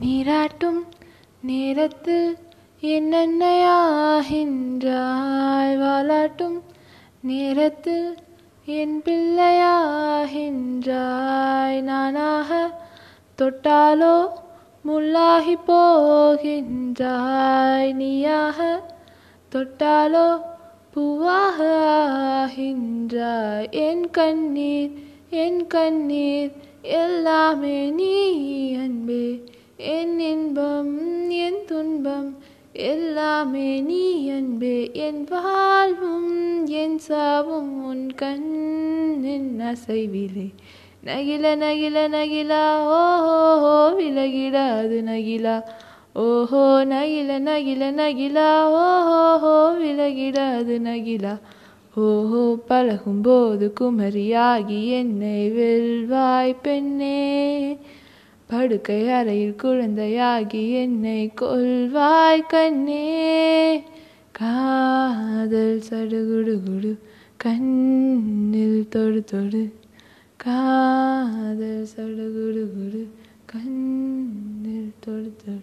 நீராட்டும் நேரத்து என்னென்னையாகின்றாய்? வாலாட்டும் நேரத்து என் பிள்ளையாகின்றாய். நானாக தொட்டாலோ முள்ளாகி போகின்றாய். நீயாக தொட்டாலோ பூவாக ஆகின்றாய் என் கண்ணீர் என் கண்ணீர் எல்லாமே நீ அன்பே. இன்பம் எல்லாமே நீ அன்பே என் வாழ்வும் என் சாவும் உன் கண்ணின் அசைவிலே. நகில நகில நகிலா ஓஹோ விலகிடாது நகிலா. ஓஹோ நகில நகில நகிலா ஓஹோ விலகிடாது நகிலா. ஓஹோ பழகும் போது குமரியாகி என்னை வெல்வாய் பெண்ணே. படுக்கை அறையில் குழந்தையாகி என்னை கொள்வாய் கண்ணே. காதல் சடுகுடு குடு கண்ணில் தொடு தொடு. காதல் சடுகுடு குடு கண்ணில் தொடு தொடு.